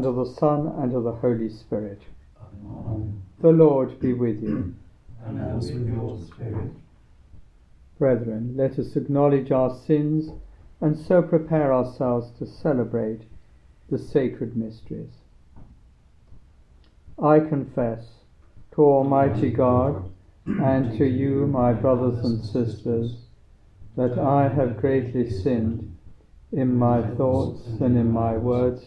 and of the Son, and of the Holy Spirit. Amen. The Lord be with you. And also with your spirit. Brethren, let us acknowledge our sins and so prepare ourselves to celebrate the sacred mysteries. I confess to Almighty God and to you, my brothers and sisters, that I have greatly sinned in my thoughts and in my words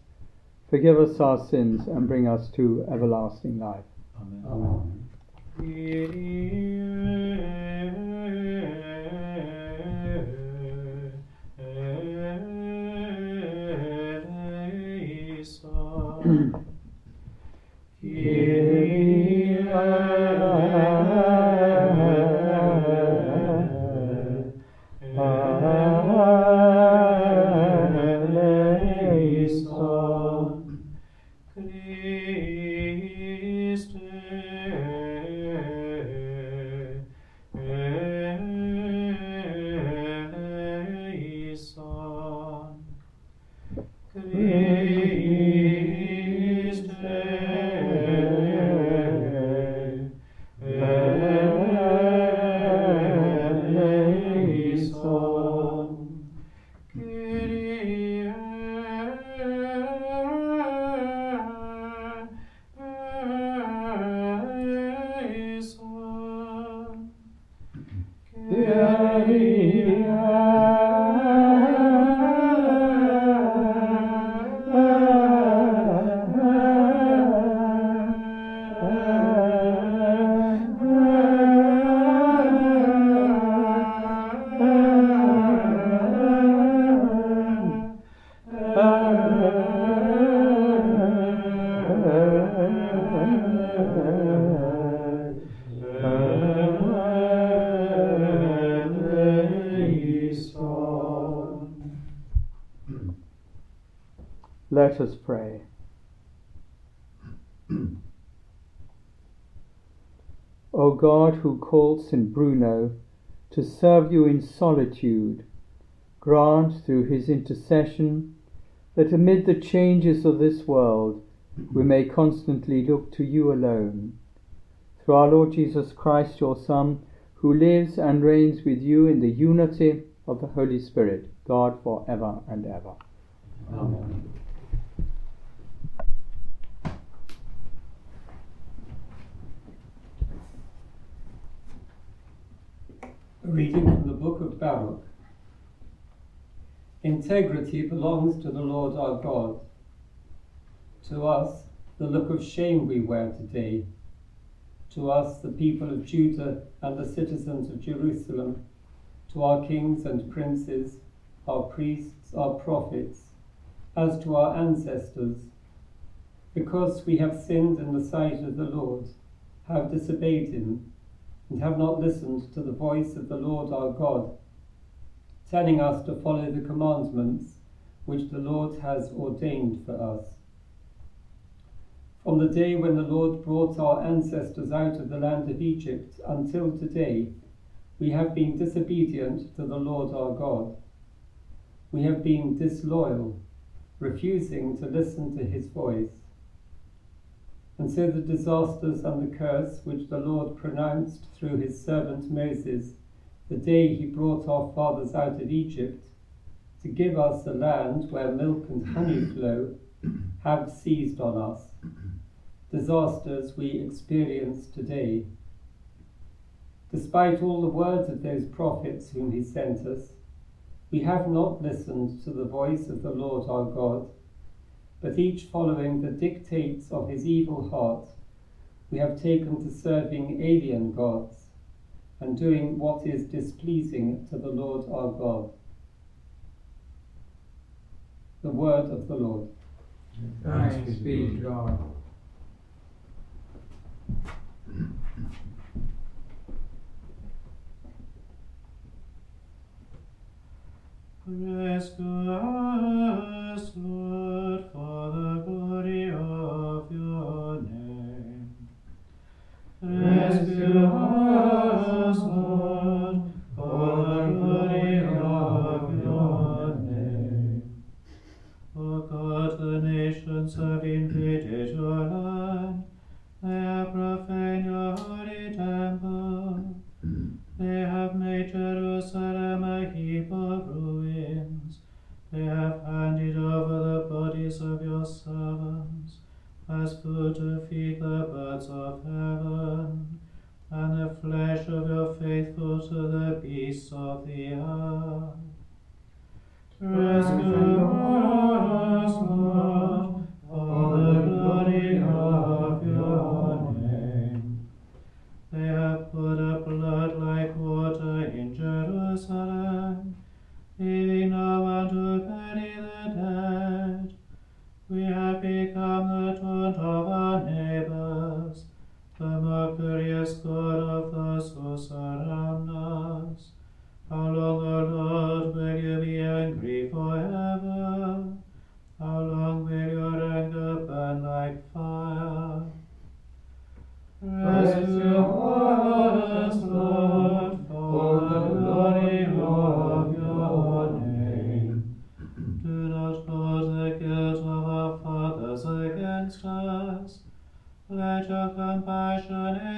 Forgive us our sins and bring us to everlasting life. Amen. Let us pray. o God, who called St. Bruno to serve you in solitude, grant through his intercession that amid the changes of this world we may constantly look to you alone. Through our Lord Jesus Christ, your Son, who lives and reigns with you in the unity of the Holy Spirit, God for ever and ever. Amen. Reading from the book of Baruch. Integrity belongs to the Lord our God. To us, the look of shame we wear today. To us, the people of Judah and the citizens of Jerusalem. To our kings and princes, our priests, our prophets, as to our ancestors. Because we have sinned in the sight of the Lord, have disobeyed him, and have not listened to the voice of the Lord our God, telling us to follow the commandments which the Lord has ordained for us. From the day when the Lord brought our ancestors out of the land of Egypt until today, we have been disobedient to the Lord our God. We have been disloyal, refusing to listen to his voice. And so the disasters and the curse which the Lord pronounced through his servant Moses the day he brought our fathers out of Egypt to give us the land where milk and honey flow have seized on us. Disasters we experience today. Despite all the words of those prophets whom he sent us, we have not listened to the voice of the Lord our God but each following the dictates of his evil heart, we have taken to serving alien gods and doing what is displeasing to the Lord our God. The word of the Lord. Thanks be to God. Jerusalem, leaving no one to bury the dead. We have become the taunt of our neighbors, the mercurial God of those who surround us. How long, O Lord, Of compassion.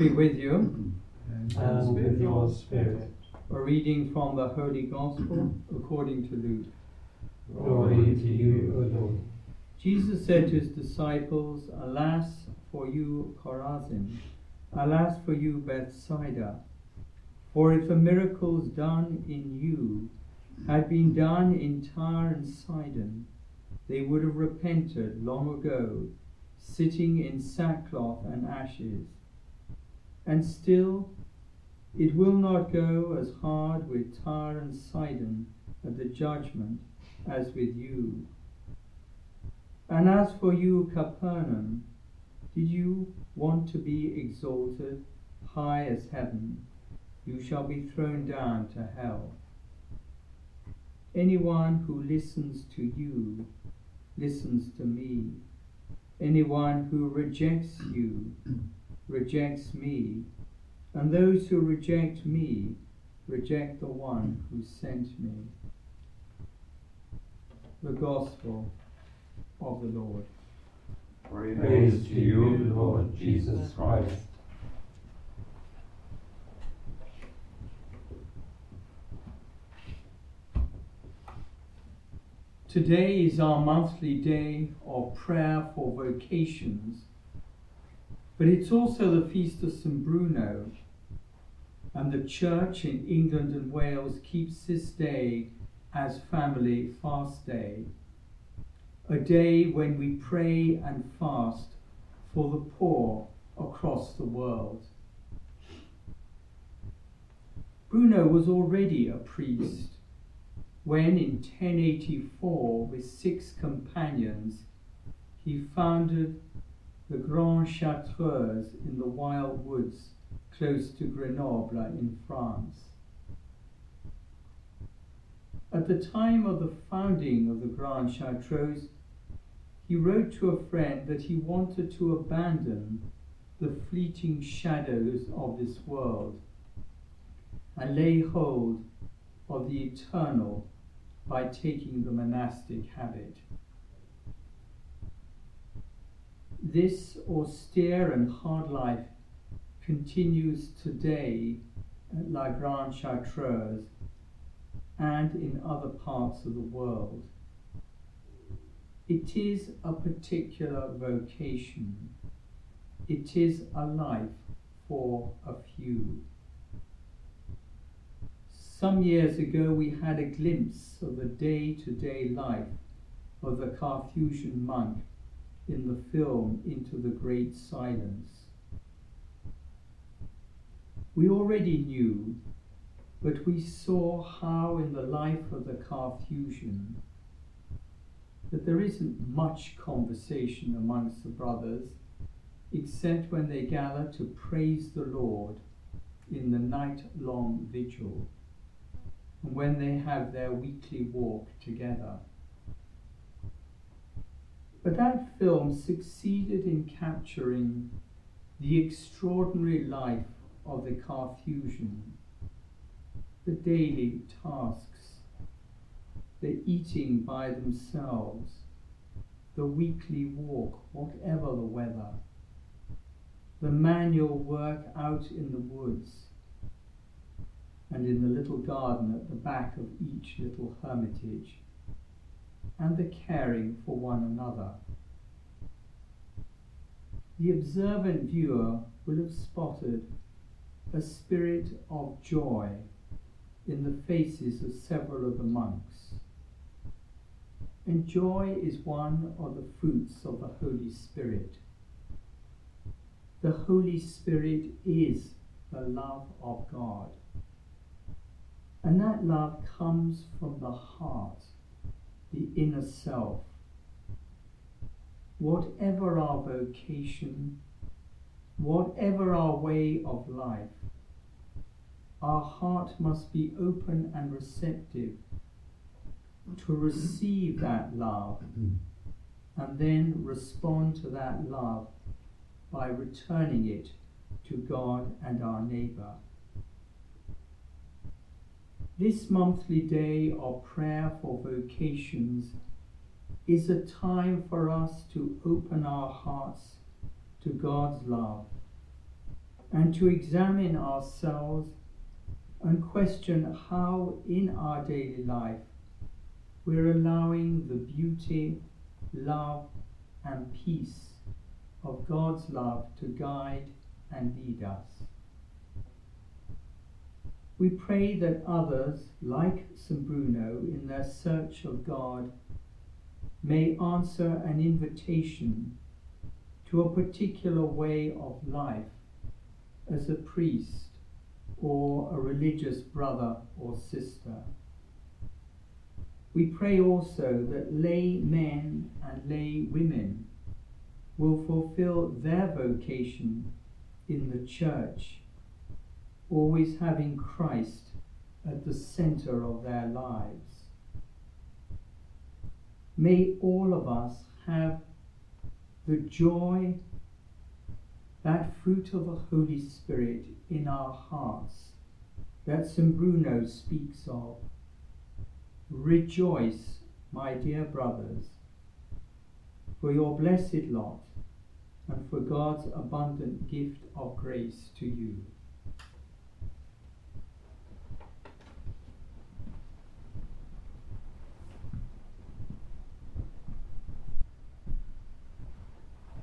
Be with you. Mm-hmm. Uh, and with your spirit. A reading from the Holy Gospel according to Luke. Glory to you, O Lord. Jesus said to his disciples, Alas for you, Chorazin! Alas for you, Bethsaida! For if the miracles done in you had been done in Tyre and Sidon, they would have repented long ago, sitting in sackcloth and ashes. And still, it will not go as hard with Tyre and Sidon at the judgment as with you. And as for you, Capernaum, did you want to be exalted high as heaven? You shall be thrown down to hell. Anyone who listens to you listens to me. Anyone who rejects you rejects me, and those who reject me reject the one who sent me. The Gospel of the Lord. Praise to you, Lord Jesus Christ. Today is our monthly day of prayer for vocations, but it's also the feast of St. Bruno, and the Church in England and Wales keeps this day as Family Fast Day, a day when we pray and fast for the poor across the world. Bruno was already a priest when in 1084, with six companions, he founded the Grand Chartreuse in the wild woods close to Grenoble in France. At the time of the founding of the Grand Chartreuse, he wrote to a friend that he wanted to abandon the fleeting shadows of this world and lay hold of the eternal by taking the monastic habit. This austere and hard life continues today at La Grande Chartreuse and in other parts of the world. It is a particular vocation. It is a life for a few. Some years ago, we had a glimpse of the day to day life of the Carthusian monk in the film Into the Great Silence. We already knew, but we saw how in the life of the Carthusian that there isn't much conversation amongst the brothers except when they gather to praise the Lord in the night long vigil and when they have their weekly walk together. But that film succeeded in capturing the extraordinary life of the Carthusian, the daily tasks, the eating by themselves, the weekly walk, whatever the weather, the manual work out in the woods, and in the little garden at the back of each little hermitage, and the caring for one another. The observant viewer will have spotted a spirit of joy in the faces of several of the monks. And joy is one of the fruits of the Holy Spirit. The Holy Spirit is the love of God. And that love comes from the heart, the inner self. Whatever our vocation, whatever our way of life, our heart must be open and receptive to receive that love and then respond to that love by returning it to God and our neighbour. This monthly day of prayer for vocations is a time for us to open our hearts to God's love and to examine ourselves and question how in our daily life we're allowing the beauty, love, and peace of God's love to guide and lead us. We pray that others, like St. Bruno, in their search of God, may answer an invitation to a particular way of life as a priest or a religious brother or sister. We pray also that lay men and lay women will fulfill their vocation in the church, always having Christ at the center of their lives. May all of us have the joy, that fruit of the Holy Spirit in our hearts that St. Bruno speaks of. Rejoice, my dear brothers, for your blessed lot and for God's abundant gift of grace to you.